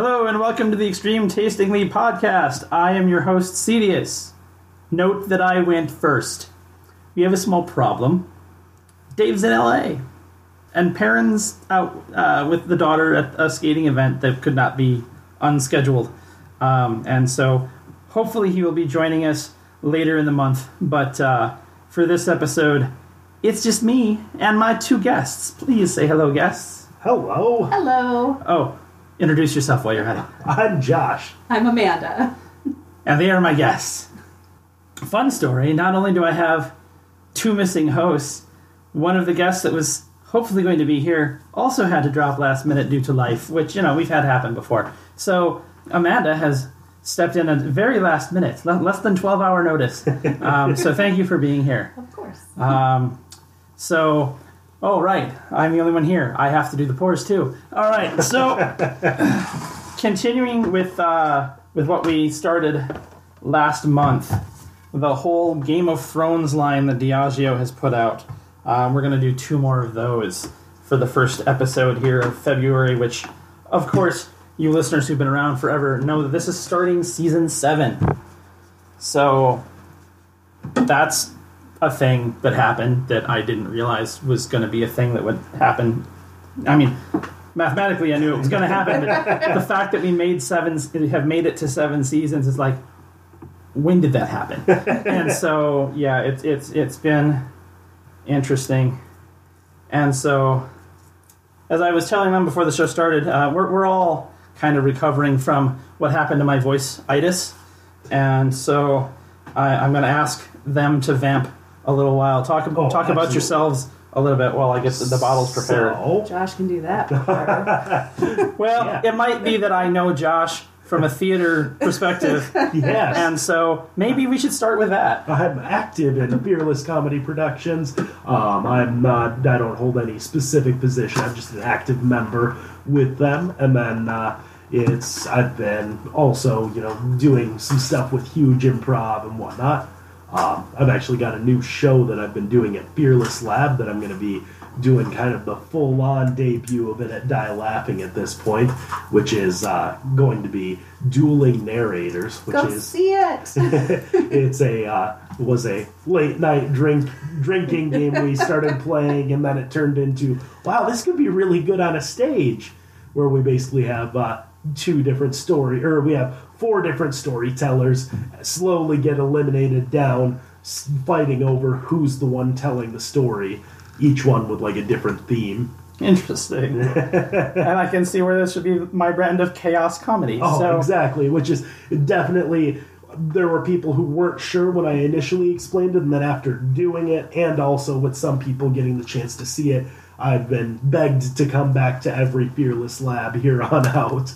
Hello and welcome to the Extreme Tasting League podcast. I am your host, Cedius. Note that I went first. We have a small problem. Dave's in LA, and Perrin's out uh, with the daughter at a skating event that could not be unscheduled. Um, and so hopefully he will be joining us later in the month. But uh, for this episode, it's just me and my two guests. Please say hello, guests. Hello, Hello, Oh, introduce yourself while you're at it. I'm Josh. I'm Amanda. And they are my guests. Fun story. Not only do I have two missing hosts, one of the guests that was hopefully going to be here also had to drop last minute due to life, which, you know, we've had happen before. So Amanda has stepped in at very last minute, le- less than 12 hour notice. Um, so thank you for being here. Of course. Um, so, oh, right. I'm the only one here. I have to do the pours too. All right. So, continuing with uh, with what we started last month, the whole Game of Thrones line that Diageo has put out. Um, we're going to do two more of those for the first episode here of February, which, of course, you listeners who've been around forever know that this is starting season seven. So, that's a thing that happened that I didn't realize was going to be a thing that would happen. I mean, mathematically, I knew it was going to happen, but the fact that we made seven, have made it to seven seasons is like, when did that happen? and so, yeah, it's it's it's been interesting, and so, as I was telling them before the show started, uh, we're we're all kind of recovering from what happened to my voice itis, and so I, I'm going to ask them to vamp a little while. Talk Oh, talk about yourselves a little bit while I get the, the bottles prepared. So, Josh can do that. Well, Yeah. it might be that I know Josh from a theater perspective, yes, and so maybe we should start with that. I'm active in Fearless Comedy Productions. Um, I'm not. I don't hold any specific position. I'm just an active member with them, and then. Uh, it's I've been also you know doing some stuff with huge improv and whatnot. Um, I've actually got a new show that I've been doing at Fearless Lab that I'm going to be doing kind of the full on debut of it at Die Laughing at this point, which is uh, going to be dueling narrators, which Go is see it. it's a uh, was a late night drink drinking game we started playing, and then it turned into wow, this could be really good on a stage, where we basically have uh, two different story, or we have four different storytellers slowly get eliminated down, fighting over who's the one telling the story. Each one with like a different theme. Interesting, and I can see where this should be my brand of chaos comedy. Oh, so exactly. Which is definitely there were people who weren't sure when I initially explained it, and then after doing it, and also with some people getting the chance to see it, I've been begged to come back to every Fearless Lab here on out.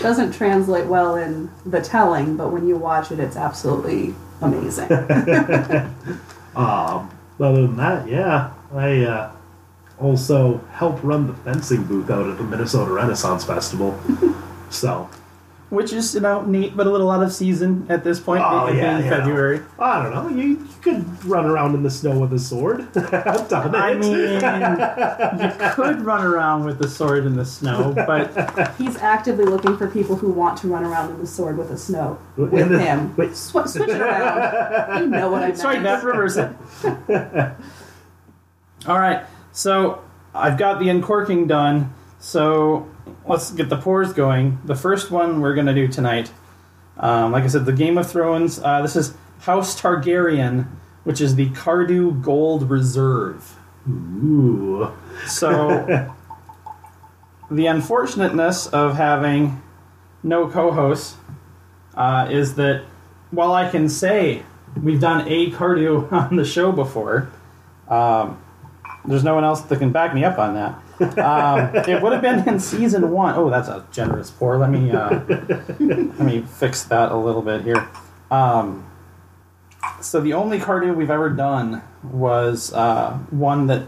Doesn't translate well in the telling, but when you watch it, it's absolutely amazing. Um, other than that, yeah, I uh, also help run the fencing booth out at the Minnesota Renaissance Festival. so, which is you know neat, but a little out of season at this point, Oh, being yeah, yeah. February. I don't know, you, you could run around in the snow with a sword. I've done it. I mean, you could run around with the sword in the snow, but He's actively looking for people who want to run around in the sword with a snow In with the- him. wait. Sw- switch it around. You know what I meant. sorry, that reverse it. All right, so I've got the uncorking done. So let's get the pours going. The first one we're going to do tonight, um, like I said, the Game of Thrones. Uh, this is House Targaryen, which is the Cardhu Gold Reserve. Ooh. So, the unfortunateness of having no co hosts uh, is that while I can say we've done a cardio on the show before, um, there's no one else that can back me up on that. Um, it would have been in season one. Oh, that's a generous pour. Let me uh, let me fix that a little bit here. Um, so the only cardio we've ever done was uh, one that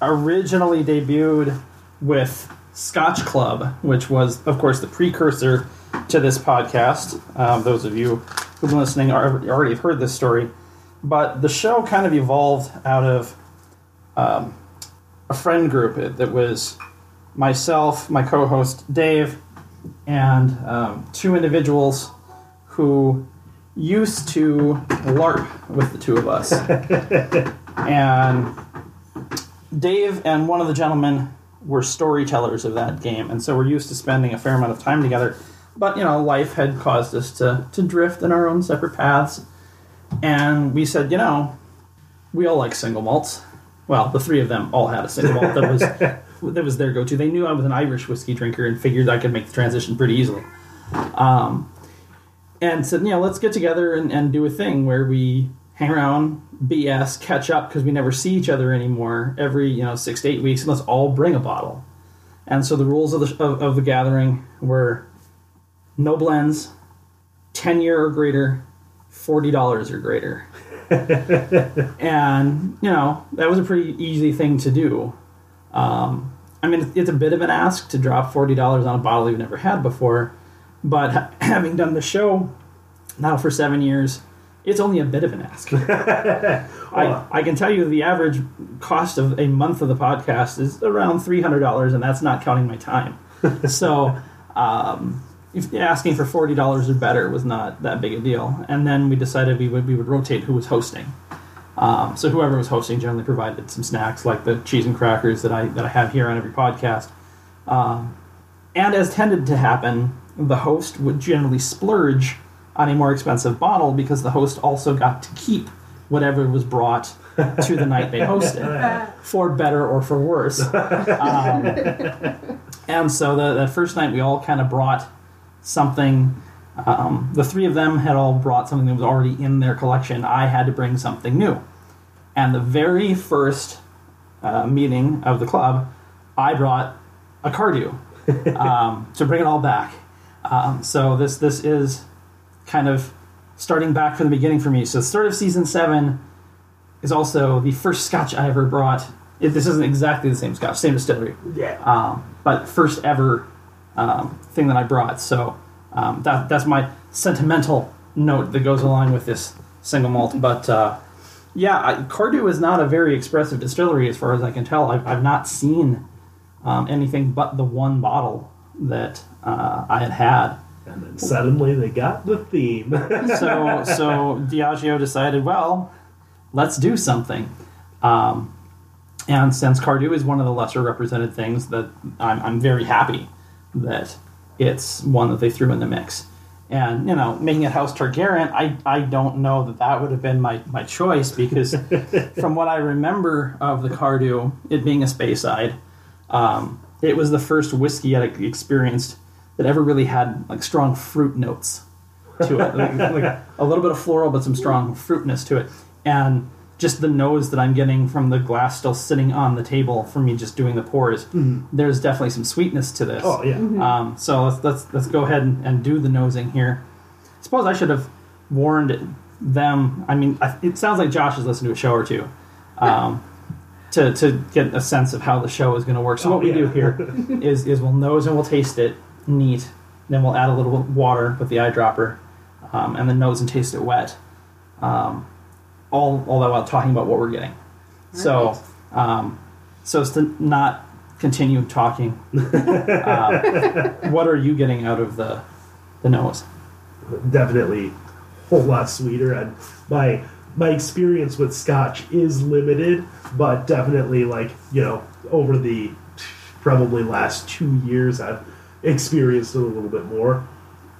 originally debuted with Scotch Club, which was, of course, the precursor to this podcast. Um, those of you who've been listening are, already have heard this story. But the show kind of evolved out of um, a friend group that was myself, my co host Dave, and um, two individuals who used to LARP with the two of us. and Dave and one of the gentlemen were storytellers of that game, and so we're used to spending a fair amount of time together. But you know, life had caused us to to drift in our own separate paths, and we said, you know, we all like single malts. Well, the three of them all had a single that was that was their go-to. They knew I was an Irish whiskey drinker and figured I could make the transition pretty easily. Um, and said, you know, let's get together and, and do a thing where we hang around, BS, catch up because we never see each other anymore every you know six to eight weeks, and let's all bring a bottle. And so the rules of the of, of the gathering were no blends, ten year or greater, forty dollars or greater. and you know that was a pretty easy thing to do. Um, I mean, it's a bit of an ask to drop forty dollars on a bottle you've never had before, but having done the show now for seven years, it's only a bit of an ask. I, I can tell you the average cost of a month of the podcast is around three hundred dollars, and that's not counting my time. so, um, if asking for forty dollars or better was not that big a deal. And then we decided we would we would rotate who was hosting. Um, so whoever was hosting generally provided some snacks like the cheese and crackers that I that I have here on every podcast. Um, and as tended to happen, the host would generally splurge on a more expensive bottle because the host also got to keep whatever was brought to the night they hosted, for better or for worse. Um, and so the, the first night we all kind of brought something. Um, the three of them had all brought something that was already in their collection. I had to bring something new. And the very first uh, meeting of the club, I brought a Cardhu um, to bring it all back. Um, so this this is kind of starting back from the beginning for me. So the start of season seven is also the first Scotch I ever brought. It, this isn't exactly the same Scotch, same distillery, Yeah. um, but first ever um, thing that I brought. So um, that that's my sentimental note that goes along with this single malt. But uh, yeah, I, Cardhu is not a very expressive distillery as far as I can tell. I've, I've not seen um, anything but the one bottle that uh, I had had. and then suddenly they got the theme. so so Diageo decided, well, let's do something. Um, and since Cardhu is one of the lesser represented things, that I'm, I'm very happy that it's one that they threw in the mix. And you know, making it House Targaryen, I, I don't know that that would have been my, my choice because from what I remember of the Cardhu, it being a Speyside, um, it was the first whiskey I experienced that ever really had like strong fruit notes to it, like, like a little bit of floral, but some strong fruitness to it, and just the nose that I'm getting from the glass still sitting on the table from me just doing the pours. There's definitely some sweetness to this. oh yeah. Um, so let's let's let's go ahead and, and do the nosing here. I Suppose I should have warned them. I mean, I, it sounds like Josh has listened to a show or two. Um, to, to get a sense of how the show is going to work. So Oh, what we yeah. do here is is we'll nose and we'll taste it neat. Then we'll add a little water with the eyedropper, um, and then nose and taste it wet. Um, all all that while talking about what we're getting. So um, so as to not continue talking, uh, what are you getting out of the the nose? definitely a whole lot sweeter and my my experience with scotch is limited but definitely like you know over the probably last two years i've experienced it a little bit more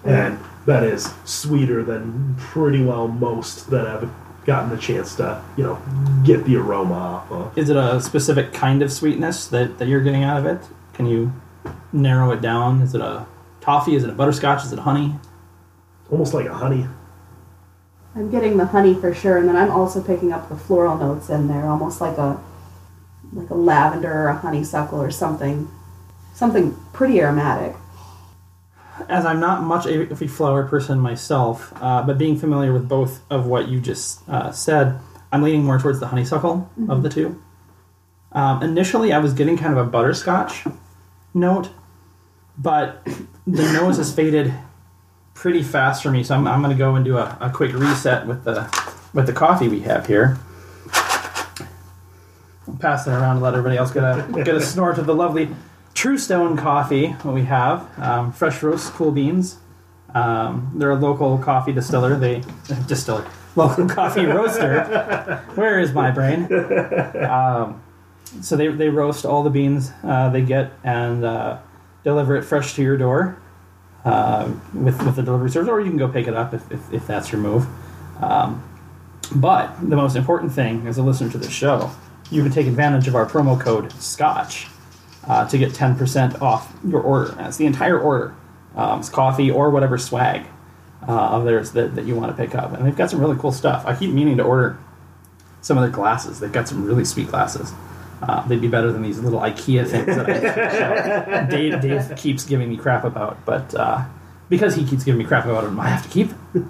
and that is sweeter than pretty well most that i've gotten the chance to you know get the aroma off of Is it a specific kind of sweetness that, that you're getting out of it? Can you narrow it down? Is it a toffee? Is it a butterscotch? Is it honey? almost like a honey I'm getting the honey for sure, and then I'm also picking up the floral notes in there, almost like a like a lavender or a honeysuckle or something, something pretty aromatic. As I'm not much of a flower person myself, uh, but being familiar with both of what you just uh, said, I'm leaning more towards the honeysuckle of the two. Um, initially, I was getting kind of a butterscotch note, but the nose has faded pretty fast for me, so I'm, I'm going to go and do a, a quick reset with the with the coffee we have here. I'll pass it around and let everybody else get a get a snort of the lovely True Stone Coffee, what we have um, fresh roast cool beans. Um, they're a local coffee distiller. They distiller local coffee roaster. Where is my brain? Um, so they, they roast all the beans uh, they get and uh, deliver it fresh to your door uh, with with the delivery service, or you can go pick it up if, if, if that's your move. Um, but the most important thing as a listener to the show, you can take advantage of our promo code Scotch uh, to get 10% off your order. That's the entire order. Um, it's coffee or whatever swag uh, of theirs that, that you want to pick up. And they've got some really cool stuff. I keep meaning to order some of their glasses. They've got some really sweet glasses. Uh, they'd be better than these little IKEA things that I, Dave, Dave keeps giving me crap about. But uh, because he keeps giving me crap about them, I have to keep them.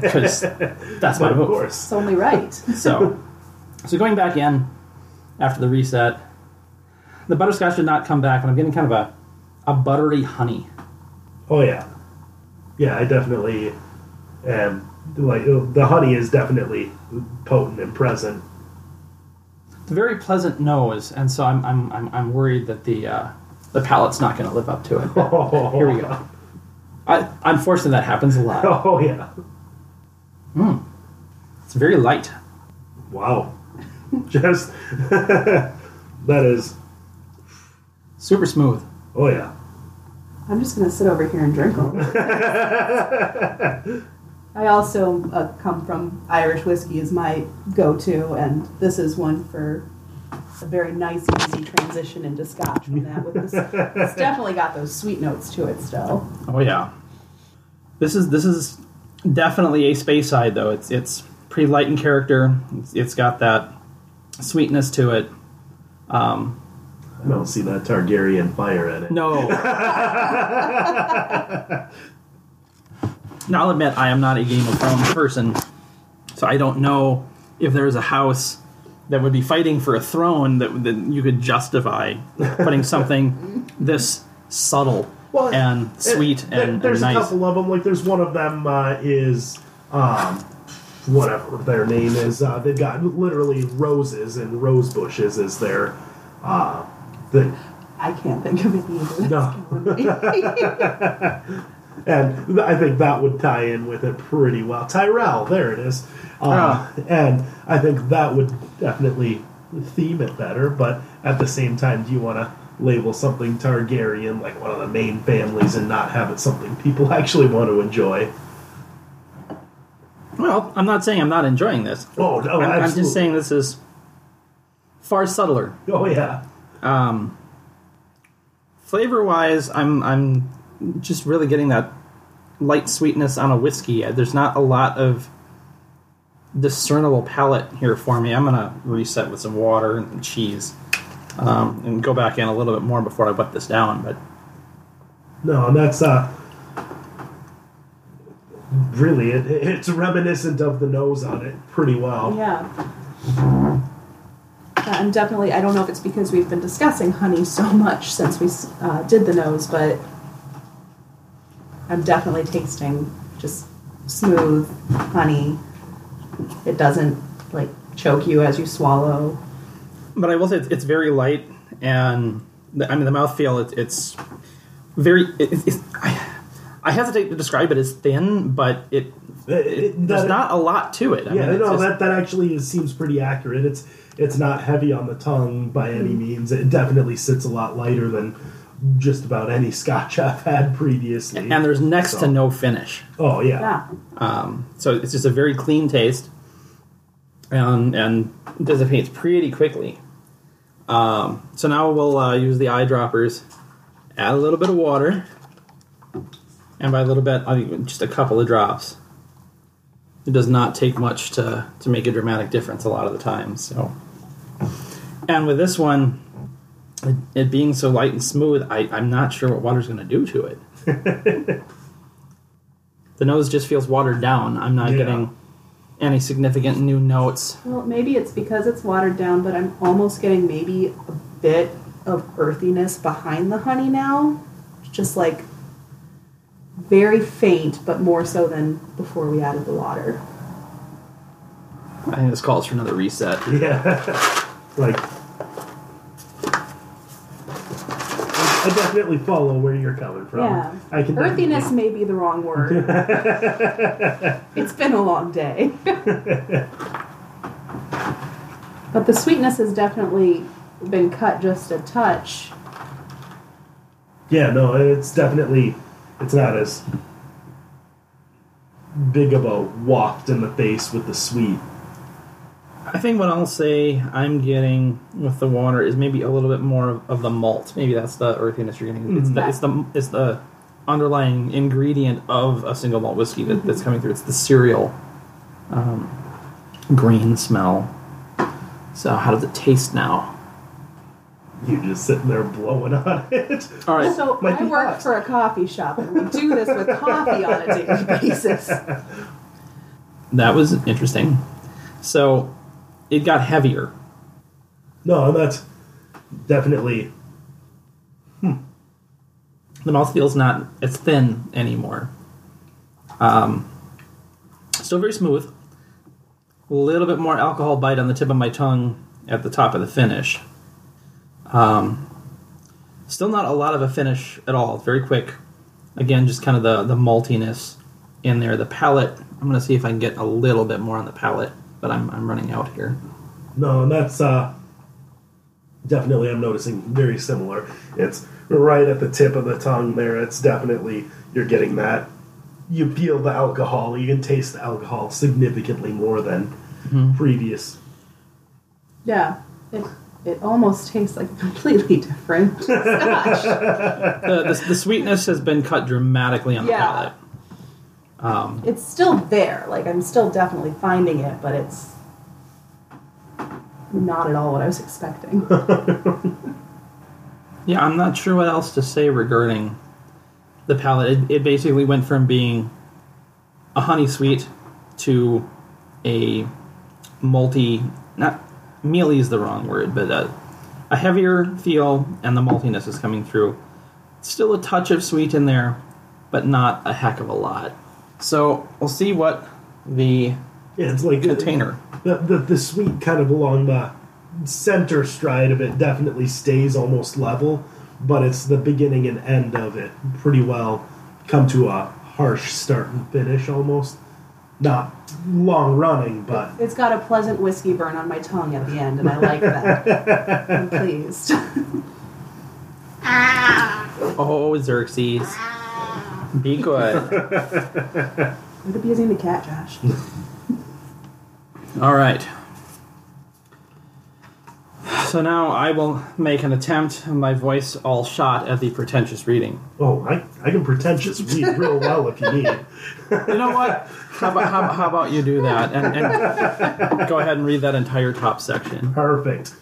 Because that's my But of move. course. It's only right. So, so going back in after the reset, the butterscotch did not come back, and I'm getting kind of a, a buttery honey. Oh yeah, yeah. I definitely am. Like the honey is definitely potent and present. It's a very pleasant nose, and so I'm I'm I'm, I'm worried that the uh, the palate's not going to live up to it. Here we go. I, unfortunately, that happens a lot. Oh yeah. It's very light. Wow. Just that is. Super smooth. Oh yeah. I'm just going to sit over here and drink them. I also uh, come from Irish whiskey is my go-to, and this is one for a very nice, easy transition into Scotch. From that, with this, it's definitely got those sweet notes to it still. Oh yeah. This is this is definitely a Speyside though. It's it's pretty light in character. It's, it's got that sweetness to it. Um, I don't see that Targaryen fire in it. no. now I'll admit I am not a Game of Thrones person, so I don't know if there's a house that would be fighting for a throne that, that you could justify putting something this subtle Well, and sweet There- and, and there's nice. a couple of them. Like there's one of them uh, is um, whatever their name is. Uh, they've got literally roses and rose bushes as their uh, thing. I can't think of it either. No. And I think that would tie in with it pretty well. Tyrell, there it is. Uh, And I think that would definitely theme it better. But at the same time, do you want to label something Targaryen like one of the main families and not have it something people actually want to enjoy? Well, I'm not saying I'm not enjoying this. Oh no, I'm, I'm just saying this is far subtler. Oh yeah, Um, flavor wise, I'm I'm just really getting that light sweetness on a whiskey. There's not a lot of discernible palate here for me. I'm gonna reset with some water and cheese, um, and go back in a little bit more before I wet this down. But no, that's uh, really it, it's reminiscent of the nose on it pretty well. Yeah. Uh, I'm definitely. I don't know if it's because we've been discussing honey so much since we uh, did the nose, but I'm definitely tasting just smooth honey. It doesn't like choke you as you swallow. but I will say it's, it's very light, and the, I mean the mouthfeel. It, it's very. It, it's, I, I hesitate to describe it as thin, but it, It- it- there's that- not a lot to it. I Yeah, mean, no, just- that that actually is, seems pretty accurate. It's it's not heavy on the tongue by any means. It definitely sits a lot lighter than just about any Scotch I've had previously. and there's next So- to no finish. oh yeah, Yeah. Um, so it's just a very clean taste, and and dissipates pretty quickly. Um, so now we'll uh, use the eyedroppers, add a little bit of water, and by a little bit, I mean just a couple of drops. It does not take much to to make a dramatic difference a lot of the time. So, and with this one, it, it being so light and smooth, I, I'm not sure what water's going to do to it. the nose just feels watered down. I'm not Yeah. getting any significant new notes. Well, maybe it's because it's watered down, but I'm almost getting maybe a bit of earthiness behind the honey now. Just like very faint, but more so than before we added the water. I think this calls for another reset. yeah. like I definitely follow where you're coming from. Yeah. I can Earthiness definitely- may be the wrong word. it's been a long day. but the sweetness has definitely been cut just a touch. Yeah, no, it's definitely it's not as big of a waft in the face with the sweet. I think what I'll say I'm getting with the water is maybe a little bit more of, of the malt. Maybe that's the earthiness you're getting. It's, the, it's the it's the underlying ingredient of a single malt whiskey that, that's coming through. It's the cereal um, green smell. So how does it taste now? You just sitting there blowing on it. All right. So Might I work hot. for a coffee shop and we do this with coffee on a daily basis. That was interesting. So it got heavier. No, and that's definitely The mouth feels not as thin anymore. Um, still very smooth. A little bit more alcohol bite on the tip of my tongue at the top of the finish. Um, still not a lot of a finish at all. It's very quick. Again, just kind of the, the maltiness in there. The palate, I'm going to see if I can get a little bit more on the palate, but I'm, I'm running out here. no, and that's uh definitely I'm noticing very similar. It's right at the tip of the tongue there. It's definitely you're getting that. You feel the alcohol. You can taste the alcohol significantly more than previous. Yeah. It, it almost tastes like completely different scotch. The, the, the sweetness has been cut dramatically on the Yeah. palate. Um, It's still there. Like I'm still definitely finding it, but it's not at all what I was expecting. Yeah, I'm not sure what else to say regarding the palate. It, it basically went from being a honey sweet to a multi, not mealy is the wrong word, but a, a heavier feel, and the maltiness is coming through. Still a touch of sweet in there, but not a heck of a lot. So we'll see what the Yeah, it's like uh, container. the, the the sweet kind of along the center stride of it definitely stays almost level, but it's the beginning and end of it pretty well come to a harsh start and finish almost. Not long running, but It's got a pleasant whiskey burn on my tongue at the end, and I like that. I'm pleased. Oh, Xerxes. Be good. Would it be using the cat, Josh? All right. So now I will make an attempt, my voice all shot at the pretentious reading. oh, I, I can pretentious read real well if you need. You know what? How about, how, how about you do that and, and go ahead and read that entire top section? Perfect.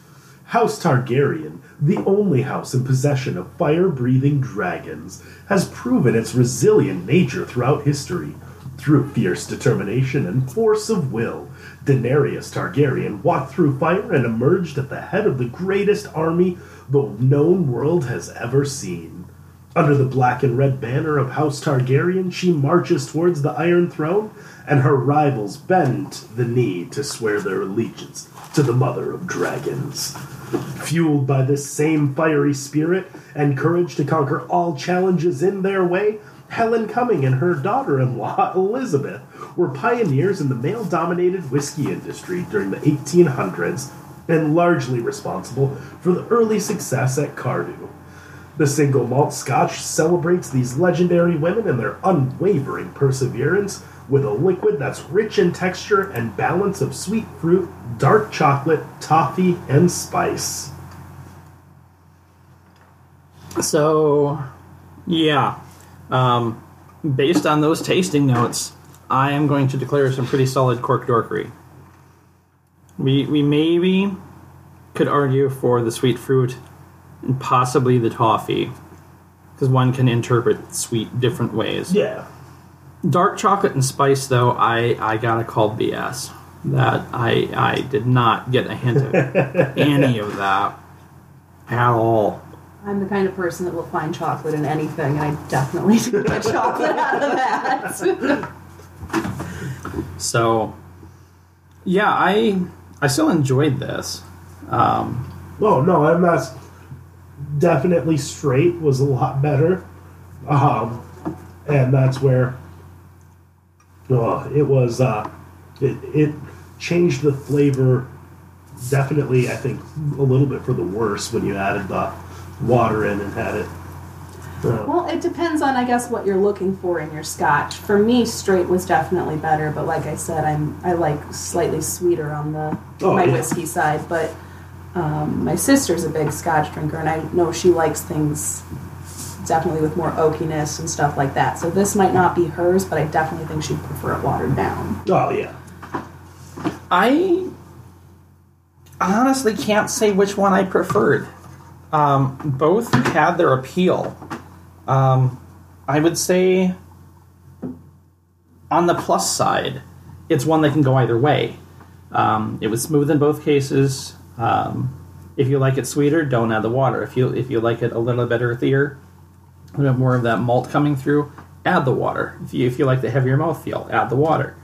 House Targaryen, the only house in possession of fire breathing dragons, has proven its resilient nature throughout history. Through fierce determination and force of will, Daenerys Targaryen walked through fire and emerged at the head of the greatest army the known world has ever seen. Under the black and red banner of House Targaryen, she marches towards the Iron Throne, and her rivals bend the knee to swear their allegiance to the Mother of Dragons. Fueled by this same fiery spirit and courage to conquer all challenges in their way, Helen Cumming and her daughter in law, Elizabeth, were pioneers in the male dominated whiskey industry during the 1800s and largely responsible for the early success at Cardhu. The single malt scotch celebrates these legendary women and their unwavering perseverance with a liquid that's rich in texture and balance of sweet fruit, dark chocolate, toffee, and spice. So, yeah. Um, based on those tasting notes, I am going to declare some pretty solid cork dorkery. We, we maybe could argue for the sweet fruit and possibly the toffee, because one can interpret sweet different ways. Yeah. Dark chocolate and spice, though, I, I gotta call BS. That I I did not get a hint of any of that at all. I'm the kind of person that will find chocolate in anything, and I definitely didn't get chocolate out of that. So, yeah, I I still enjoyed this. Um, Oh no, I'm not. definitely straight was a lot better, um, and that's where uh, it was. Uh, it, it changed the flavor. Definitely, I think a little bit for the worse when you added the water in and had it. Uh, Well, it depends on, I guess, what you're looking for in your scotch. For me, straight was definitely better, but like I said, I'm I like slightly sweeter on the Oh, my yeah. whiskey side. But um, my sister's a big scotch drinker, and I know she likes things definitely with more oakiness and stuff like that. So this might not be hers, but I definitely think she'd prefer it watered down. oh yeah. I honestly can't say which one I preferred. Um, both had their appeal. Um, I would say, on the plus side, it's one that can go either way. Um, it was smooth in both cases. Um, if you like it sweeter, don't add the water. If you if you like it a little bit earthier, little bit more of that malt coming through, add the water. If you if you like the heavier mouthfeel, add the water.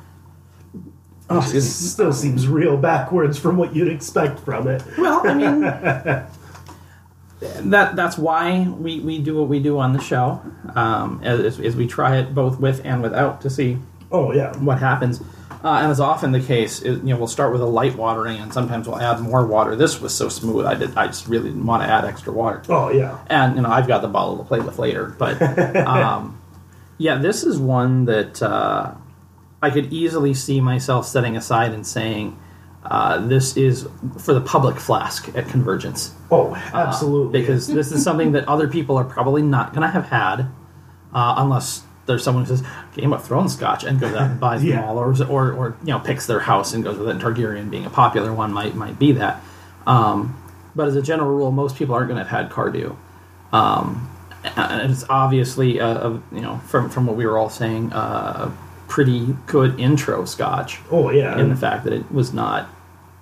Oh, It still seems real backwards from what you'd expect from it. Well, I mean, that that's why we, we do what we do on the show. Um, is, is we try it both with and without to see Oh yeah. what happens. Uh, and as often the case, is, you know, we'll start with a light watering, and sometimes we'll add more water. This was so smooth, I did. I just really didn't want to add extra water. Oh yeah. And you know, I've got the bottle to play with later. But um, yeah, this is one that uh, I could easily see myself setting aside and saying, uh, "This is for the public flask at Convergence." Oh, absolutely. because this is something that other people are probably not going to have had uh, unless there's someone who says Game of Thrones scotch and goes out and buys Yeah. them all, or, or or you know picks their house and goes with it. And Targaryen being a popular one might might be that. Um, but as a general rule, most people aren't going to have had Cardhu. Um, and it's obviously a, a, you know from from what we were all saying, a pretty good intro scotch oh yeah. in the fact that it was not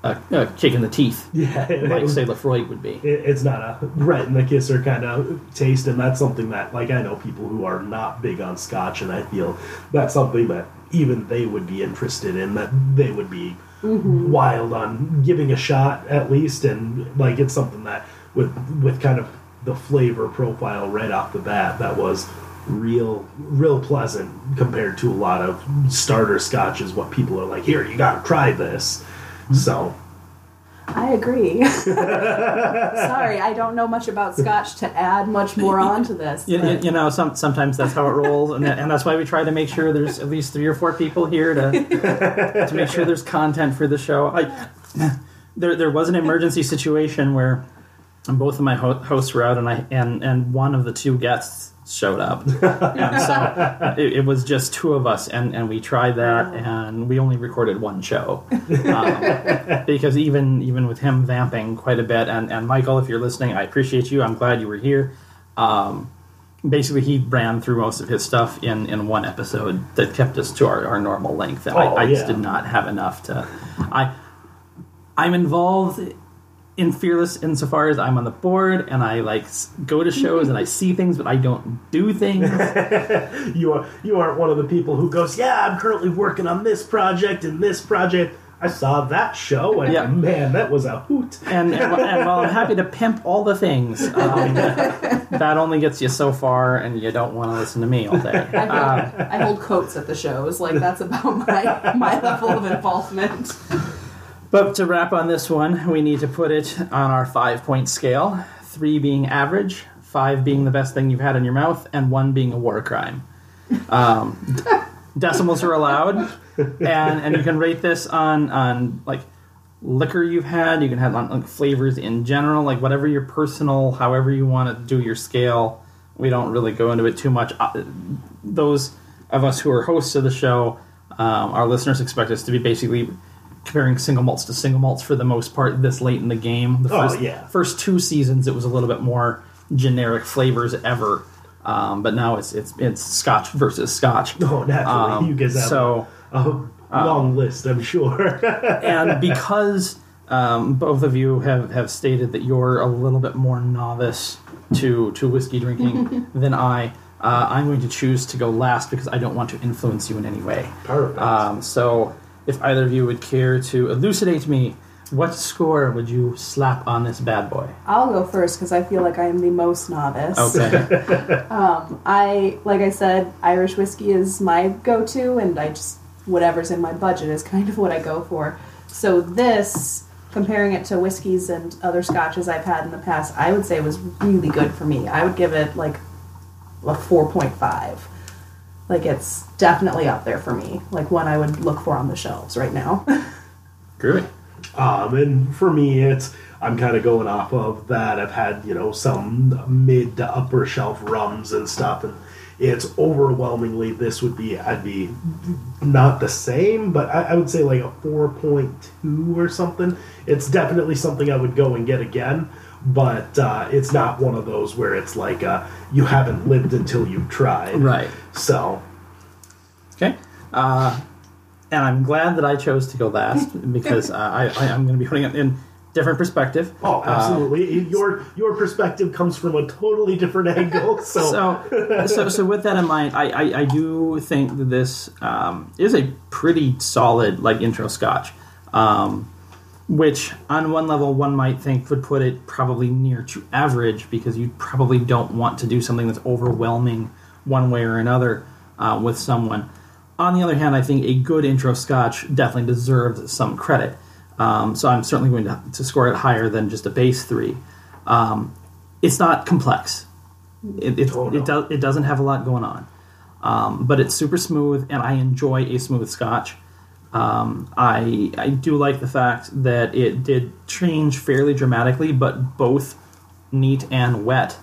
Uh, uh, a, a kick in the teeth yeah. it- like it- say Laphroaig would be. it- it's not a right in the kisser kind of taste, and that's something that, like, I know people who are not big on scotch, and I feel that's something that even they would be interested in, that they would be mm-hmm. wild on giving a shot at least, and like it's something that with with kind of the flavor profile right off the bat that was real real pleasant compared to a lot of starter scotch is what people are like here you gotta try this so I agree. Sorry, I don't know much about scotch to add much more onto this. You, you, you know, some, sometimes that's how it rolls, and, that, and that's why we try to make sure there's at least three or four people here to to make sure there's content for the show. I, there, there was an emergency situation where both of my ho- hosts were out, and I and and one of the two guests showed up, and so it, it was just two of us, and and we tried that, and we only recorded one show um, because even even with him vamping quite a bit, and and Michael, if you're listening, I appreciate you. I'm glad you were here. Um, basically he ran through most of his stuff in, in one episode that kept us to our, our normal length. And Oh, I, I just did not have enough to. I I'm involved in Fearless insofar as I'm on the board and I like go to shows and I see things, but I don't do things. you are you aren't one of the people who goes, "Yeah, I'm currently working on this project and this project." I saw that show, and Yeah. man, that was a hoot. And, and, and while I'm happy to pimp all the things, um, that only gets you so far, and you don't want to listen to me all day. I Um, hold, I hold coats at the shows. Like that's about my my level of involvement. But to wrap on this one, we need to put it on our five point scale three being average, five being the best thing you've had in your mouth, and one being a war crime. Um, decimals are allowed, and, and you can rate this on, on like liquor you've had, you can have on like, flavors in general, like whatever your personal, however you want to do your scale. We don't really go into it too much. Uh, those of us who are hosts of the show, um, our listeners expect us to be basically comparing single malts to single malts for the most part this late in the game. The Oh, first, yeah. first two seasons, it was a little bit more generic flavors ever. Um, but now it's it's it's Scotch versus Scotch. Oh, naturally, Um, you guys have so a long list, I'm sure. and because um, both of you have, have stated that you're a little bit more novice to to whiskey drinking than I, uh, I'm going to choose to go last because I don't want to influence you in any way. Perfect. Um, so, if either of you would care to elucidate me What score would you slap on this bad boy? I'll go first because I feel like I am the most novice. Okay. Um, I like I said, Irish whiskey is my go-to, and I just whatever's in my budget is kind of what I go for. So this, comparing it to whiskeys and other scotches I've had in the past, I would say was really good for me. I would give it like a four point five. Like it's definitely up there for me. Like one I would look for on the shelves right now. Groovy. Um, and for me, it's I'm kind of going off of that. I've had you know some mid to upper shelf rums and stuff, and it's overwhelmingly this would be I'd be not the same, but I, I would say like a four point two or something. It's definitely something I would go and get again, but uh, it's not one of those where it's like uh, you haven't lived until you've tried. Right. So Okay. Uh, and I'm glad that I chose to go last because uh, I, I, I'm going to be putting it in different perspective. Oh, Uh, absolutely. your your perspective comes from a totally different angle. So, so, so, so with that in mind, I, I, I do think that this um, is a pretty solid like intro scotch, um, which on one level one might think would put it probably near to average because you probably don't want to do something that's overwhelming one way or another uh, with someone. On the other hand, I think a good intro scotch definitely deserves some credit. Um, so I'm certainly going to, to score it higher than just a base three. Um, it's not complex. It, it, Oh, no. it, does, it doesn't have a lot going on. Um, but it's super smooth, and I enjoy a smooth scotch. Um, I, I do like the fact that it did change fairly dramatically, but both neat and wet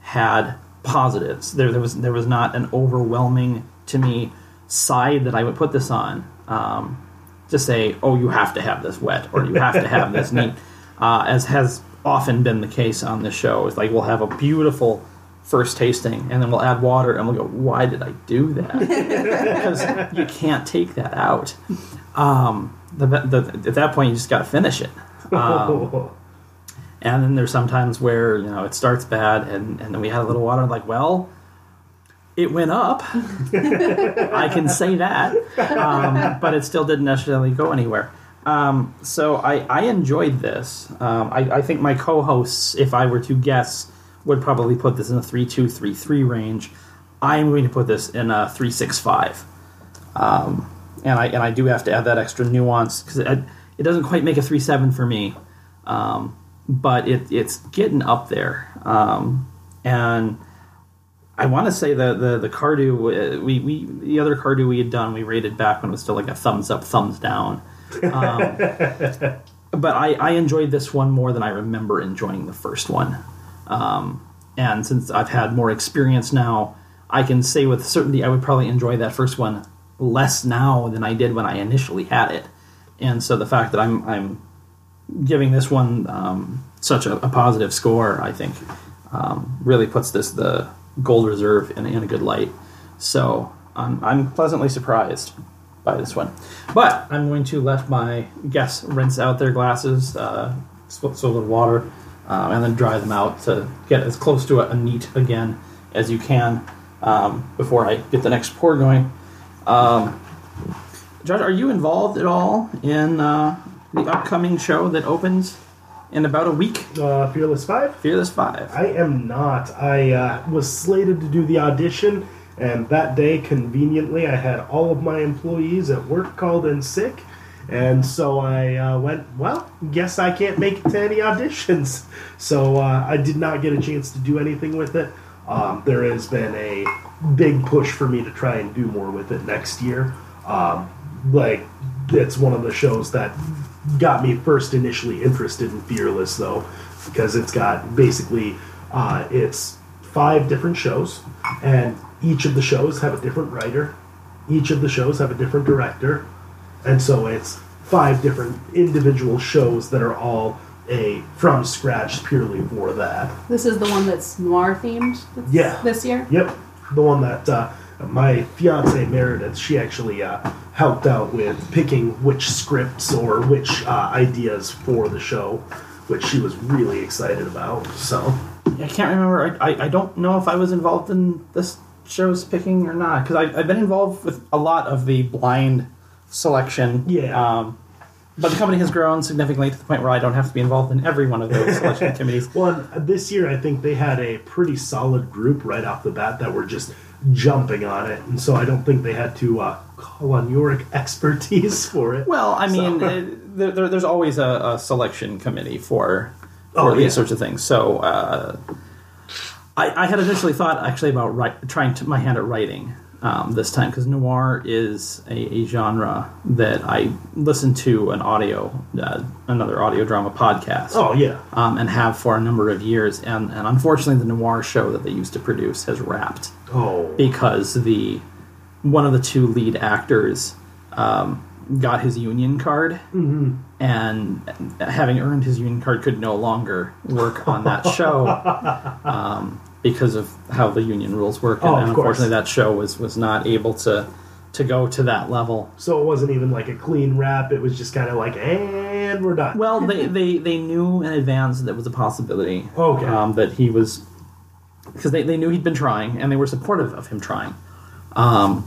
had positives. There, there was there was not an overwhelming to me side that I would put this on um, to say, oh, you have to have this wet or you have to have this neat, uh, as has often been the case on this show. It's like we'll have a beautiful first tasting and then we'll add water and we'll go, why did I do that? because you can't take that out. Um, the, the, at that point, you just got to finish it. Um, and then there's sometimes where you know it starts bad, and, and then we had a little water. Like, well, it went up. I can say that, um, but it still didn't necessarily go anywhere. Um, so I, I enjoyed this. Um, I, I think my co-hosts, if I were to guess, would probably put this in a three two three three range. I'm going to put this in a three six five, um, and I and I do have to add that extra nuance because it, it doesn't quite make a three seven for me, um, but it, it's getting up there. Um, and I want to say the the the Cardhu uh, we we the other Cardhu we had done we rated back when it was still like a thumbs up thumbs down. Um, but I, I enjoyed this one more than I remember enjoying the first one. Um, and since I've had more experience now, I can say with certainty I would probably enjoy that first one less now than I did when I initially had it. And so the fact that I'm I'm giving this one um, such a, a positive score, I think, um, really puts this the gold reserve in, in a good light. So I'm, I'm pleasantly surprised by this one. But I'm going to let my guests rinse out their glasses, uh, sw- swill with water, um, and then dry them out to get as close to a, a neat again as you can um, before I get the next pour going. Um, Josh, are you involved at all in uh, the upcoming show that opens in about a week? uh, Fearless Five. Fearless Five. I am not. I uh, was slated to do the audition, and that day, conveniently, I had all of my employees at work called in sick. And so I uh, went, well, guess I can't make it to any auditions. So uh, I did not get a chance to do anything with it. Um, there has been a big push for me to try and do more with it next year. Um, like, it's one of the shows that got me first initially interested in Fearless, though, because it's got basically uh, it's five different shows, and each of the shows have a different writer, each of the shows have a different director, and so it's five different individual shows that are all a from scratch purely for that. This is the one that's noir themed. That's Yeah. This year. Yep, the one that uh, my fiance Meredith, she actually uh, helped out with picking which scripts or which uh, ideas for the show, which she was really excited about. So I can't remember. I, I, I don't know if I was involved in this show's picking or not because I've been involved with a lot of the blind selection. Yeah. Um, but the company has grown significantly to the point where I don't have to be involved in every one of those selection committees. Well, this year I think they had a pretty solid group right off the bat that were just jumping on it, and so I don't think they had to uh, call on your expertise for it. Well, I mean, So- uh, there, there, there's always a, a selection committee for Oh, for these yeah. sorts of things. So uh, I, I had initially thought actually about write, trying to, my hand at writing um, this time because noir is a, a genre that I listen to an audio, uh, another audio drama podcast. oh yeah, Um, and have for a number of years, and, and unfortunately, the noir show that they used to produce has wrapped oh. because the one of the two lead actors um, got his union card, and having earned his union card, could no longer work on that show. Um, because of how the union rules work. Oh, and, of and course. unfortunately, that show was was not able to to go to that level. So it wasn't even like a clean wrap. It was just kind of like, and we're done. Well, they, they, they knew in advance that was a possibility. Okay. Um, that he was because they, they knew he'd been trying and they were supportive of him trying. Um,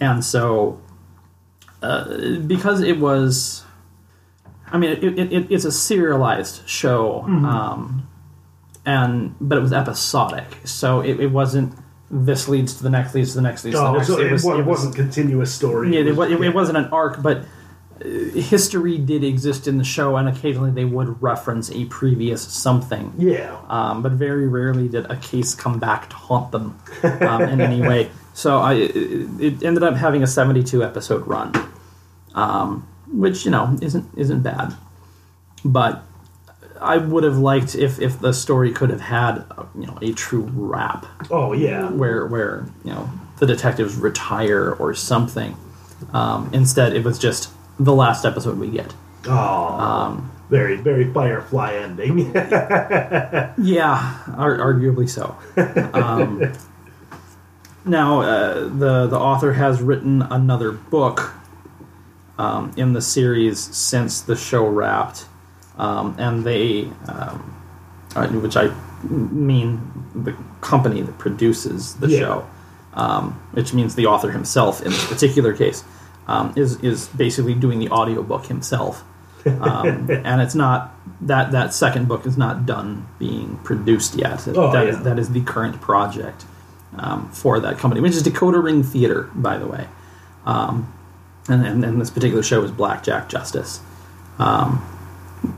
and so uh, because it was, I mean, it, it, it, it's a serialized show, um, and but it was episodic, so it, it wasn't. This leads to the next, leads to the next, leads to the oh, next. so it, was- wa- it was- wasn't continuous story. yeah, it, wa- it, it wasn't an arc, but uh, history did exist in the show, and occasionally they would reference a previous something. Yeah. Um, but very rarely did a case come back to haunt them um, in any way. So I, it, it ended up having a 72 episode run, um, which you know isn't isn't bad. But I would have liked if if the story could have had you know a true wrap Oh yeah. where where you know the detectives retire or something. Um, instead, it was just the last episode we get. Oh. Um, very very Firefly ending. Yeah, ar- arguably so. Um, now, uh, the the author has written another book um, in the series since the show wrapped, um, and they, um, uh, which I mean, the company that produces the Yeah. show, um, which means the author himself in this particular case, um, is is basically doing the audiobook himself. um, and it's not that that second book is not done being produced yet. Oh, That is- yeah. that is the current project um, for that company, which is Decoder Ring Theater, by the way. Um, and, and, and this particular show is Blackjack Justice. Um,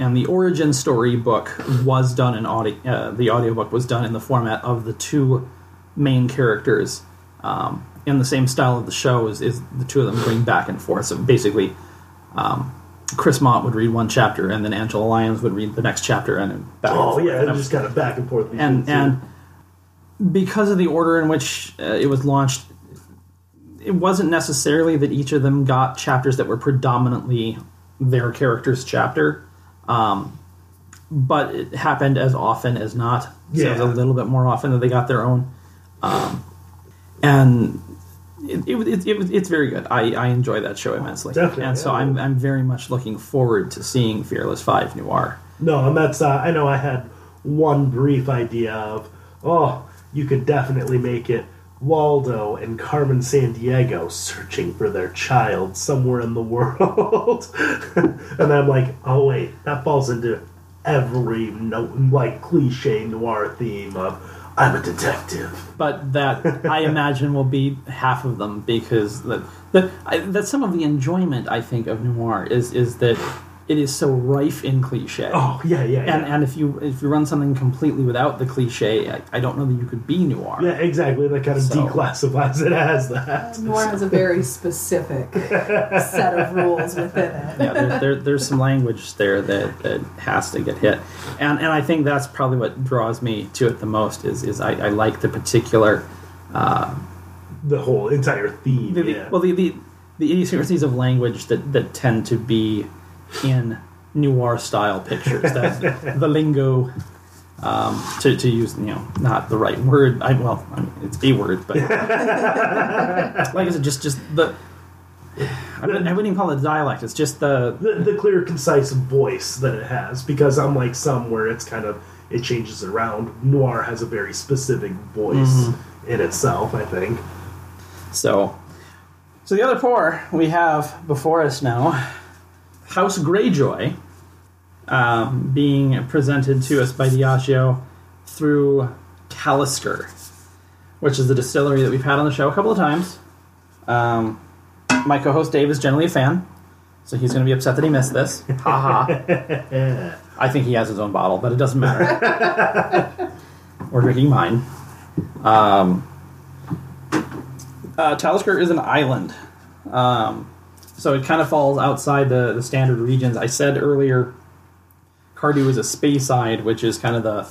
and the origin story book was done in audio. Uh, the audiobook was done in the format of the two main characters um, in the same style of the show. Is, is the two of them going back and forth? So basically, um, Chris Mott would read one chapter, and then Angela Lyons would read the next chapter, and then back and oh forth. yeah, And just kind of back and forth. and and because of the order in which uh, it was launched, it wasn't necessarily that each of them got chapters that were predominantly their character's chapter, um, but it happened as often as not. So it was a little bit more often that they got their own, um, and. It, it, it, it, it's very good. I, I enjoy that show immensely, Definitely, and so yeah. I'm I'm very much looking forward to seeing Fearless Five Noir. No, and that's uh, I know I had one brief idea of oh you could definitely make it Waldo and Carmen Sandiego searching for their child somewhere in the world, and I'm like oh wait that falls into every no, like cliche noir theme of I'm a detective. but that I imagine will be half of them because that that I, that's some of the enjoyment I think of noir is is that it is so rife in cliche. Oh yeah yeah yeah. And, and if you if you run something completely without the cliche, I, I don't know that you could be noir. yeah, exactly. That kind of So- declassifies it as that. Noir has a very specific set of rules within it. yeah, there, there, there's some language there that, that has to get hit, and and I think that's probably what draws me to it the most is is I, I like the particular uh, The whole entire theme. the, the- yeah. well the, the the idiosyncrasies of language that that tend to be in noir style pictures that the lingo um, to, to use you know not the right word I well I mean, it's a word but like I said just just the I wouldn't, I wouldn't even call it a dialect it's just the the, the clear, concise voice that it has. Because unlike some where it's kind of it changes around, noir has a very specific voice in itself. I think. So, so the other four we have before us now. House Greyjoy um, being presented to us by Diageo through Talisker, which is the distillery that we've had on the show a couple of times. Um, my co-host Dave is generally a fan, so he's going to be upset that he missed this. Ha ha. I think he has his own bottle, but it doesn't matter. We're drinking mine. Um, uh, Talisker is an island. Um, so it kind of falls outside the, the standard regions. I said earlier, Cardhu is a Speyside, which is kind of the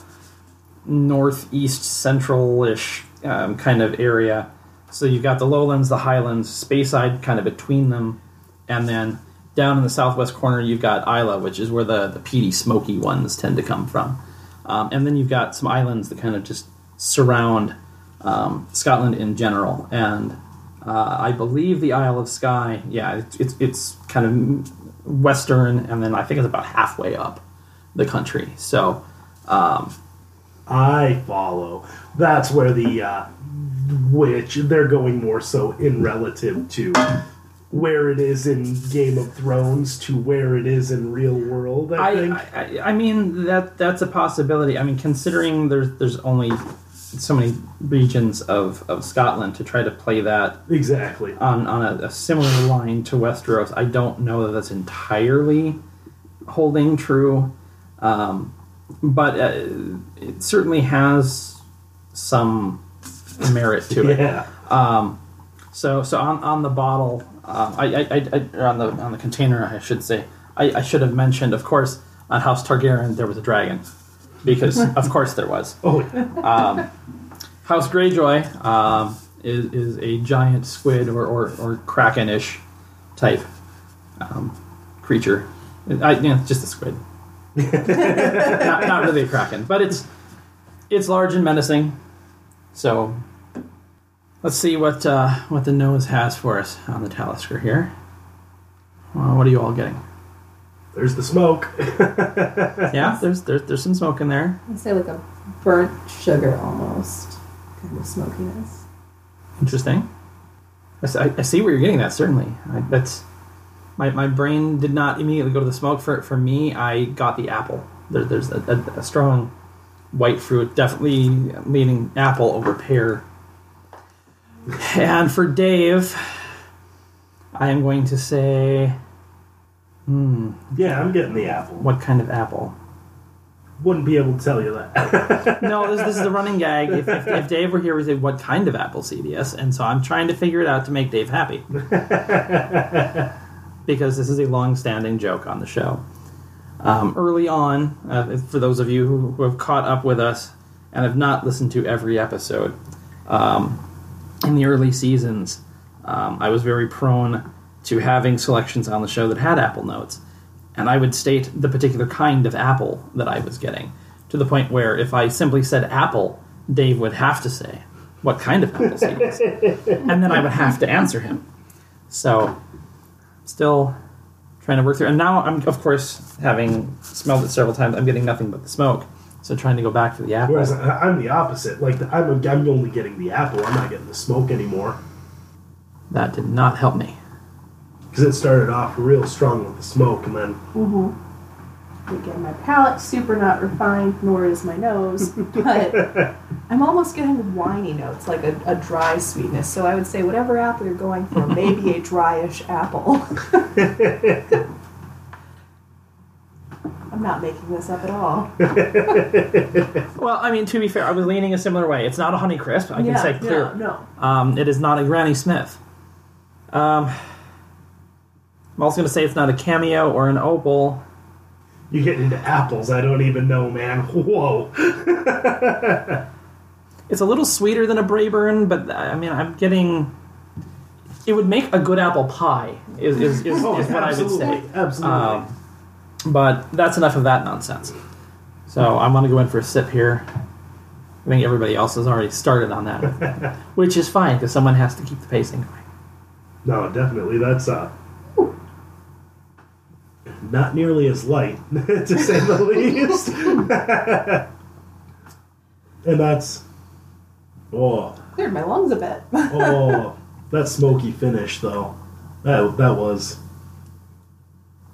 northeast central-ish um, kind of area. So you've got the lowlands, the highlands, Speyside kind of between them, and then down in the southwest corner you've got Islay, which is where the, the peaty, smoky ones tend to come from. Um, and then you've got some islands that kind of just surround um, Scotland in general. And uh, I believe the Isle of Skye, yeah, it's, it's, it's kind of western, and then I think it's about halfway up the country. So, um, I follow. That's where the uh, which they're going more so in relative to where it is in Game of Thrones to where it is in real world. I, I, think. I, I mean that that's a possibility. I mean, considering there's there's only so many regions of, of Scotland to try to play that exactly. on on a, a similar line to Westeros, I don't know that that's entirely holding true, um, but uh, it certainly has some merit to it. Yeah. Um, so so on, on the bottle, um, I, I, I, I or on the on the container, I should say, I, I should have mentioned, of course, on House Targaryen there was a dragon, because of course there was. Oh, yeah. House Greyjoy um, is, is a giant squid or, or, or kraken-ish type um, creature. I, you know, just a squid. not, not really a kraken, but it's it's large and menacing. So let's see what uh, what the nose has for us on the Talisker here. Well, what are you all getting? There's the smoke. Yeah, there's there's there's some smoke in there. I'd say like a burnt sugar almost kind of smokiness. Interesting. I see where you're getting that. Certainly, I, that's my, my brain did not immediately go to the smoke. For for me, I got the apple. There, there's a, a, a strong white fruit, definitely leaning apple over pear. And for Dave, I am going to say, yeah, I'm getting the apple. what kind of apple? Wouldn't be able to tell you that. No, this, this is a running gag. If, if, if Dave were here, we'd say, "What kind of apple seed?" Yes, and so I'm trying to figure it out to make Dave happy, because this is a long-standing joke on the show. Um, early on, uh, for those of you who, who have caught up with us and have not listened to every episode, um, in the early seasons, um, I was very prone to having selections on the show that had apple notes, and I would state the particular kind of apple that I was getting, to the point where if I simply said apple, Dave would have to say what kind of apple it is, and then I would have to answer him. So, still trying to work through, and now I'm of course having smelled it several times. I'm getting nothing but the smoke. So trying to go back to the apple. Whereas I'm the opposite. Like I'm, I'm only getting the apple. I'm not getting the smoke anymore That did not help me. Because it started off real strong with the smoke, and then Again, my palate's super not refined, nor is my nose, but I'm almost getting winey notes, like a, a dry sweetness. So I would say whatever apple you're going for, maybe a dryish apple. I'm not making this up at all. Well, I mean, to be fair, I was leaning a similar way. It's not a Honey Crisp. I can say clear. no, no. Um, it is not a Granny Smith. Um, I'm also going to say it's not a Cameo or an Opal. you get into apples. I don't even know, man. Whoa. It's a little sweeter than a Brayburn, but I mean, I'm getting. It would make a good apple pie, is, is, is, Oh, is what I would say. absolutely. Um, but that's enough of that nonsense. So I'm going to go in for a sip here. I think everybody else has already started on that, which is fine because someone has to keep the pacing going. No, definitely. That's uh, not nearly as light, to say the least. and that's oh Cleared my lungs a bit. oh that smoky finish though. That that was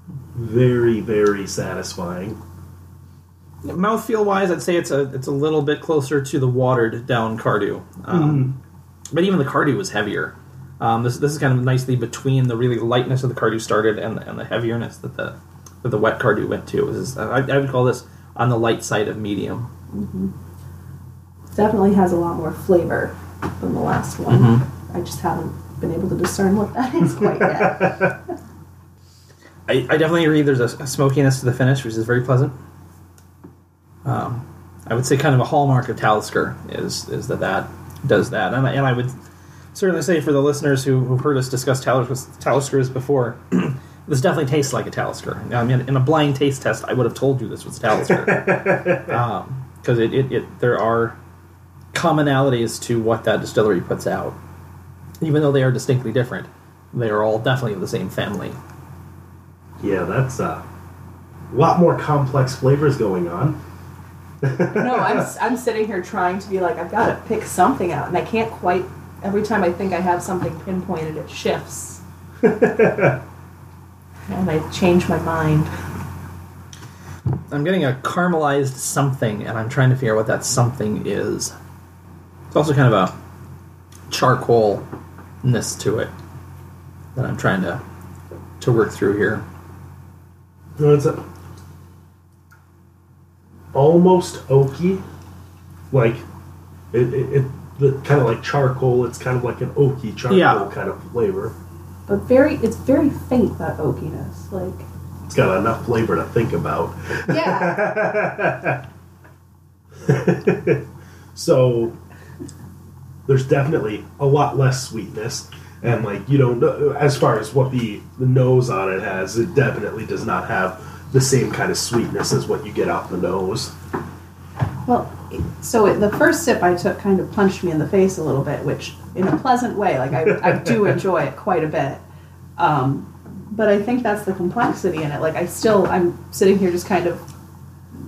very, very satisfying. Mouthfeel wise, I'd say it's a it's a little bit closer to the watered down Cardhu, um, but even the Cardhu was heavier. Um, this this is kind of nicely between the really lightness of the Cardhu started and and the heavierness that the that the wet Cardhu went to. Is, I, I would call this on the light side of medium. Definitely has a lot more flavor than the last one. Mm-hmm. I just haven't been able to discern what that is quite yet. I, I definitely agree. There's a, a smokiness to the finish, which is very pleasant. Um, I would say kind of a hallmark of Talisker is is that that does that, and I, and I would certainly say for the listeners who, who've heard us discuss Talisker, Taliskers before, this definitely tastes like a Talisker. I mean, in a blind taste test, I would have told you this was Talisker because it, it, it there are commonalities to what that distillery puts out, even though they are distinctly different. They are all definitely of the same family. Yeah, that's uh, a lot more complex flavors going on. no, I'm, s- I'm sitting here trying to be like, I've got to pick something out, and I can't quite. Every time I think I have something pinpointed, it shifts. and I change my mind. I'm getting a caramelized something, and I'm trying to figure out what that something is. It's also kind of a charcoalness to it that I'm trying to to work through here. No, it's a, almost oaky, like it, it, it the kind of like charcoal. It's kind of like an oaky charcoal Yeah. kind of flavor. But very, it's very faint that oakiness. Like, It's got enough flavor to think about. yeah, So there's definitely a lot less sweetness, and like you don't know as far as what the the nose on it has, it definitely does not have the same kind of sweetness as what you get off the nose. Well, so it, the first sip I took kind of punched me in the face a little bit, which in a pleasant way. Like I, I do enjoy it quite a bit. Um, but I think that's the complexity in it. Like I still, I'm sitting here just kind of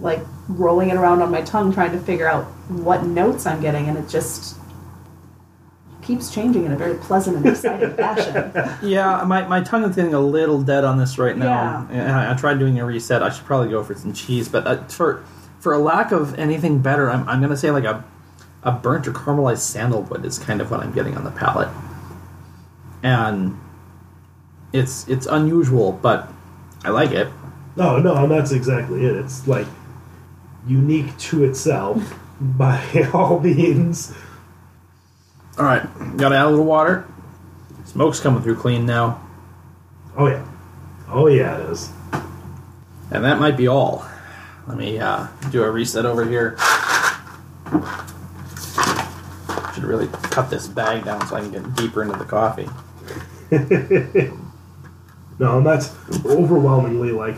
like rolling it around on my tongue, trying to figure out what notes I'm getting, and it just keeps changing in a very pleasant and exciting fashion. Yeah, my, my tongue is getting a little dead on this right now. Yeah. I, I tried doing a reset. I should probably go for some cheese, but uh, for for a lack of anything better, I'm, I'm going to say like a a burnt or caramelized sandalwood is kind of what I'm getting on the palate, and it's it's unusual, but I like it. No, no, and that's exactly it. It's like unique to itself by all means. All right, got to add a little water. Smoke's coming through clean now, Oh yeah, oh yeah, it is. and that might be all. Let me uh, do a reset over here. Should really cut this bag down so I can get deeper into the coffee. No, and that's overwhelmingly like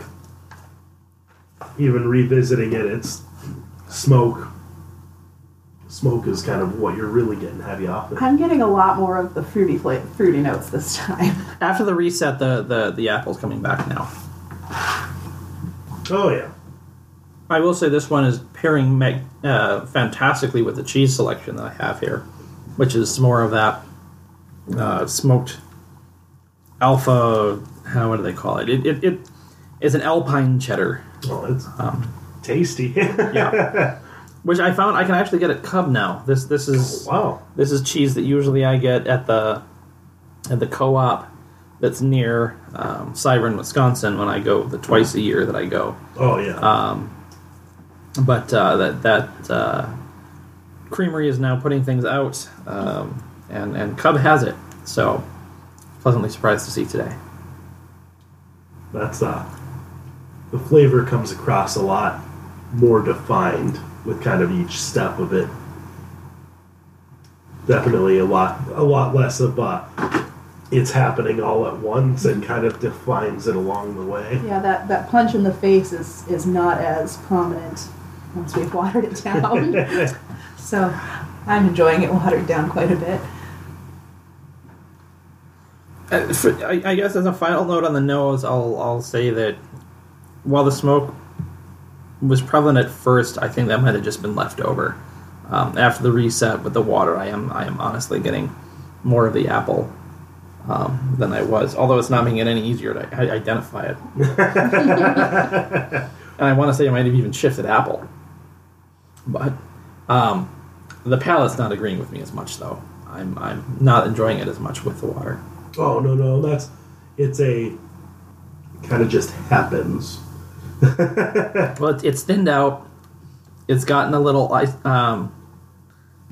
even revisiting it. It's smoke. Smoke is kind of what you're really getting heavy off it. I'm getting a lot more of the fruity fla- fruity notes this time. After the reset, the the, the apple's coming back now. Oh yeah, I will say this one is pairing mag- uh, fantastically with the cheese selection that I have here, which is more of that uh, smoked alpha. How what do they call it? It it, it is an alpine cheddar, well, it's um, tasty. yeah, which I found I can actually get at Cub now. This this is wow. this is cheese that usually I get at the at the co-op that's near um, Wisconsin, when I go the twice a year that I go. Oh yeah. Um, but uh, that that uh, creamery is now putting things out, um, and and Cub has it. So pleasantly surprised to see today. That's uh, the flavor comes across a lot more defined with kind of each step of it. Definitely a lot, a lot less of uh, it's happening all at once and kind of defines it along the way. Yeah, that, that punch in the face is, is not as prominent once we've watered it down. so I'm enjoying it watered down quite a bit. Uh, for, I, I guess as a final note on the nose, I'll I'll say that while the smoke was prevalent at first, I think that might have just been left over. Um, after the reset with the water, I am I am honestly getting more of the apple um, than I was. Although it's not making it any easier to i- identify it. and I want to say I might have even shifted Apple, but um, the palate's not agreeing with me as much though. I'm I'm not enjoying it as much with the water. Oh no no that's it's a kind of just happens. Well, it's, it's thinned out. It's gotten a little um,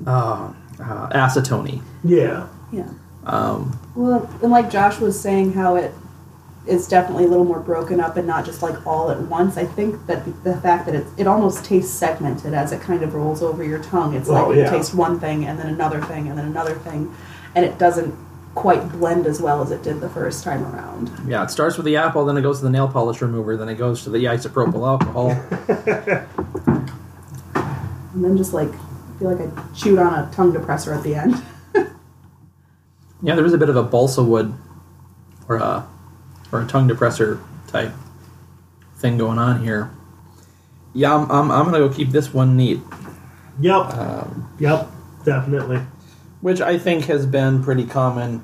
uh, uh, acetone. Yeah. Yeah. Um, Well, and like Josh was saying, how it is definitely a little more broken up and not just like all at once. I think that the fact that it, it almost tastes segmented as it kind of rolls over your tongue. It's Oh, like you yeah. taste one thing and then another thing and then another thing, and it doesn't quite blend as well as it did the first time around. yeah, it starts with the apple, then it goes to the nail polish remover, then it goes to the isopropyl alcohol. And then just like I feel like I chewed on a tongue depressor at the end. yeah, there was a bit of a balsa wood or a or a tongue depressor type thing going on here. Yeah, I'm, I'm, I'm gonna go keep this one neat, Yep. um, yep. Definitely. which I think has been pretty common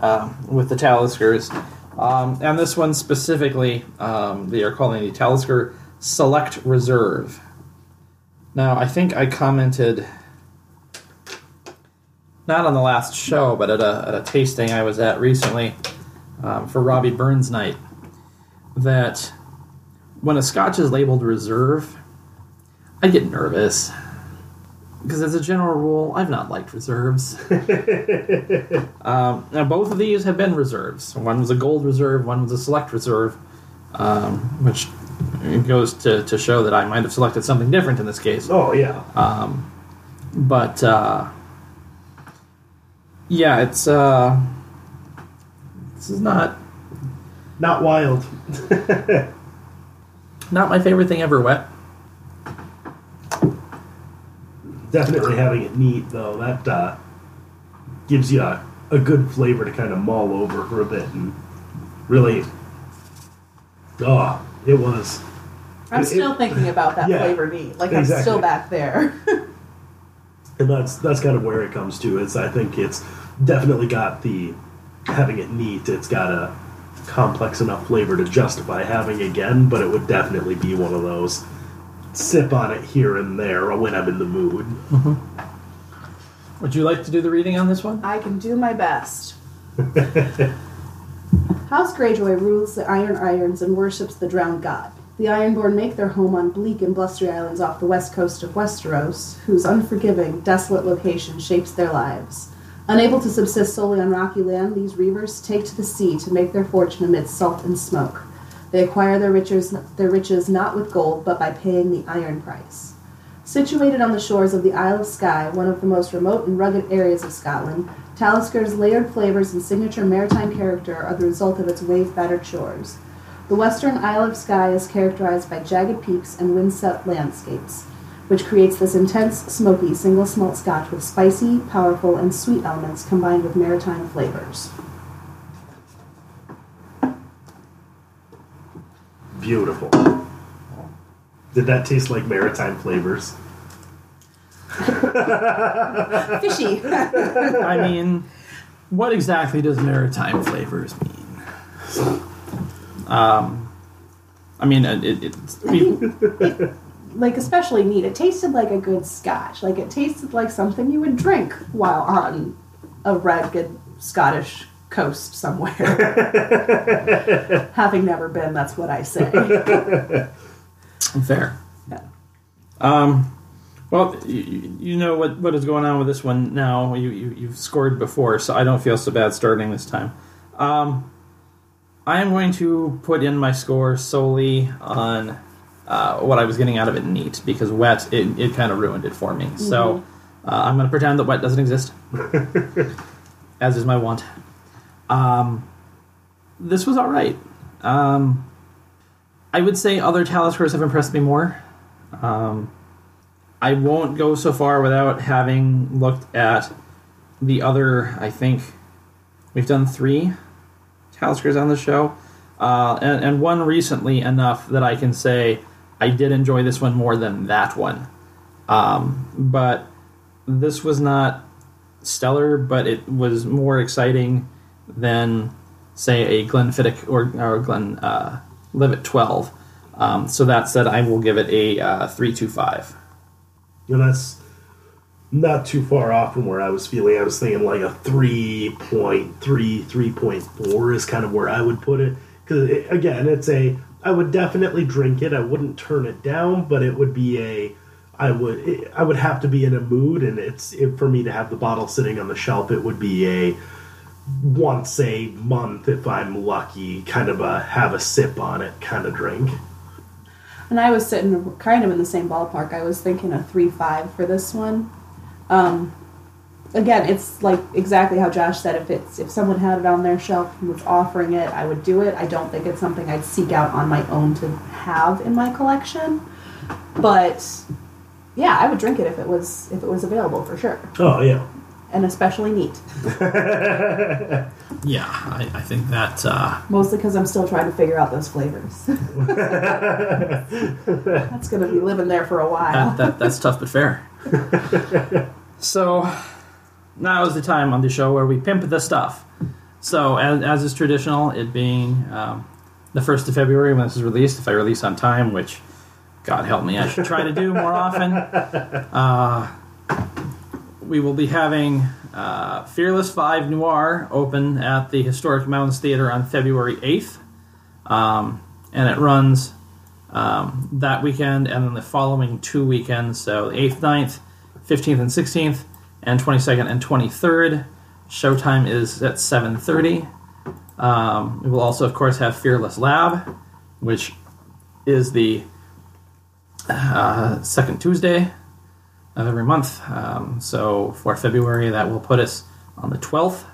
um, with the Taliskers. Um, and this one specifically, um, they are calling the Talisker Select Reserve. Now, I think I commented not on the last show, but at a, at a tasting I was at recently um, for Robbie Burns night that when a scotch is labeled reserve, I get nervous. Because as a general rule, I've not liked reserves. um, now, both of these have been reserves. One was a gold reserve, one was a select reserve, um, which goes to, to show that I might have selected something different in this case. Oh yeah. Um, but uh, yeah, it's uh, this is not Not wild. not my favorite thing ever. Wet. Definitely having it neat though. That uh, gives you a, a good flavor to kind of mull over for a bit and really. Oh, it was. I'm It- still it- thinking about that Yeah, flavor neat. Like I'm still back there. and that's that's kind of where it comes to is i think it's definitely got the having it neat it's got a complex enough flavor to justify having again but it would definitely be one of those sip on it here and there when i'm in the mood mm-hmm. Would you like to do the reading on this one? I can do my best. House Greyjoy rules the Iron Irons and worships the drowned god. The Ironborn make their home on bleak and blustery islands off the west coast of Westeros, whose unforgiving, desolate location shapes their lives. Unable to subsist solely on rocky land, these reavers take to the sea to make their fortune amidst salt and smoke. They acquire their riches, their riches not with gold, but by paying the iron price. Situated on the shores of the Isle of Skye, one of the most remote and rugged areas of Scotland, Talisker's layered flavors and signature maritime character are the result of its wave battered shores. The western Isle of Skye is characterized by jagged peaks and wind-swept landscapes, which creates this intense, smoky, single malt scotch with spicy, powerful, and sweet elements combined with maritime flavors. beautiful did that taste like maritime flavors Fishy! I mean, what exactly does maritime flavors mean? Um, I mean, it, it, it's, we, like especially neat. It tasted like a good scotch. Like it tasted like something you would drink while on a rugged Scottish coast somewhere. Having never been, that's what I say. fair. Yeah. Um, well, you, you know what, what is going on with this one now. You, you, you've scored before, so I don't feel so bad starting this time. Um, I am going to put in my score solely on uh, what I was getting out of it neat, because wet, it, it kind of ruined it for me. So uh, I'm going to pretend that wet doesn't exist, as is my want. Um, this was all right. Um, I would say other Taliskers have impressed me more. Um, I won't go so far without having looked at the other. I think we've done three Taliskers on the show, uh, and, and one recently enough that I can say I did enjoy this one more than that one. Um, but this was not stellar, but it was more exciting than say a Glenfiddich or or Glen uh, Livet twelve. Um, so that said, I will give it a uh, three two five. And that's not too far off from where I was feeling. I was thinking like a 3.3, 3.4 is kind of where I would put it. Because, again, it's a. I would definitely drink it. I wouldn't turn it down, but it would be a. I would I would have to be in a mood, and it's it, for me to have the bottle sitting on the shelf. It would be a once a month, if I'm lucky, kind of a have a sip on it kind of drink. And I was sitting kind of in the same ballpark. I was thinking a three five for this one. Um, again, it's like exactly how Josh said. If it's if someone had it on their shelf and was offering it, I would do it. I don't think it's something I'd seek out on my own to have in my collection. But yeah, I would drink it if it was if it was available for sure, Oh yeah. and especially neat. Yeah, I, I think that uh, Mostly because I'm still trying to figure out those flavors. That's gonna be living there for a while. that, that that's tough but fair. so now is the time on the show where we pimp the stuff. So as, as is traditional, it being um, the first of February when this is released, if I release on time, which God help me, I should try to do more often. Uh, we will be having uh, Fearless Five Noir open at the Historic Mounds Theater on February eighth, um, and it runs um, that weekend and then the following two weekends, so 8th, 9th, 15th and 16th, and 22nd and 23rd. Showtime is at 7.30. Um, we will also, of course, have Fearless Lab, which is the uh, second Tuesday of every month. Um, so for February, that will put us on the 12th.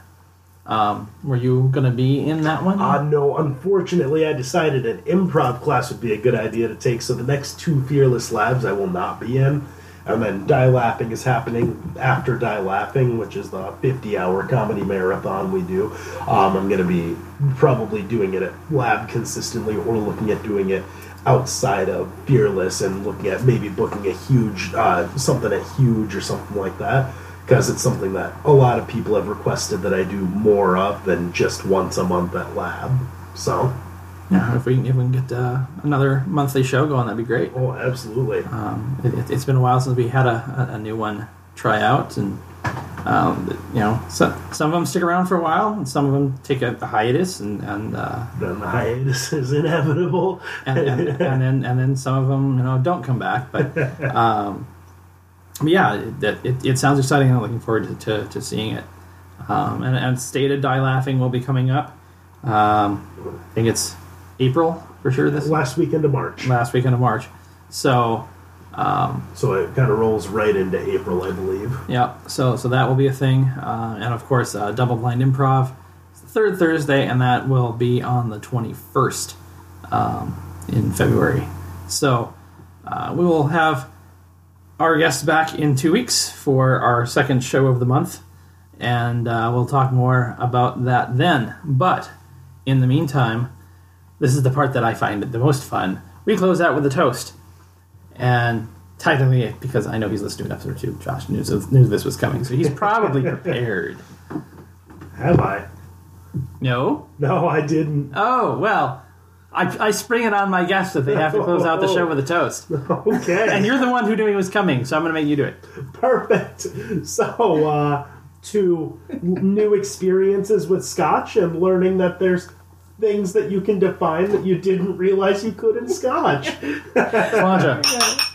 Um, were you going to be in that one? Uh, no, unfortunately, I decided an improv class would be a good idea to take. So the next two Fearless Labs I will not be in. And then Die Laughing is happening after Die Laughing, which is the 50 hour comedy marathon we do. Um, I'm going to be probably doing it at Lab consistently or looking at doing it outside of Fearless and looking at maybe booking a huge, uh, something at Huge or something like that. Because it's something that a lot of people have requested that I do more of than just once a month at Lab. So, Yeah, if we can, if we can get uh, another monthly show going, that'd be great. oh, absolutely. Um, it, it's been a while since we had a, a, a new one try out, and um, you know, so, some of them stick around for a while, and some of them take a, a hiatus, and and, uh, Then the hiatus is inevitable. and, and, and then and then some of them you know don't come back. But, um, but yeah, it, it, it sounds exciting, and I'm looking forward to, to, to seeing it. Um, and, and stated die laughing will be coming up. Um, I think it's April for sure. This Last weekend of March. last weekend of March. So um, So it kind of rolls right into April, I believe. yeah, so so that will be a thing, uh, and of course, uh, double blind improv, third Thursday, and that will be on the twenty first um, in February. So uh, we will have our guests back in two weeks for our second show of the month, and uh, we'll talk more about that then. But in the meantime, this is the part that I find the most fun. We close out with a toast. And technically, because I know he's listening to an episode or two, Josh knew, knew this was coming, so he's probably prepared. Have I? No? No, I didn't. Oh, well, I, I spring it on my guests that they have to close out the show with a toast. Okay. And you're the one who knew he was coming, so I'm going to make you do it. Perfect. So, uh, to new experiences with Scotch and learning that there's things that you can define that you didn't realize you could in Scotch. Slàinte.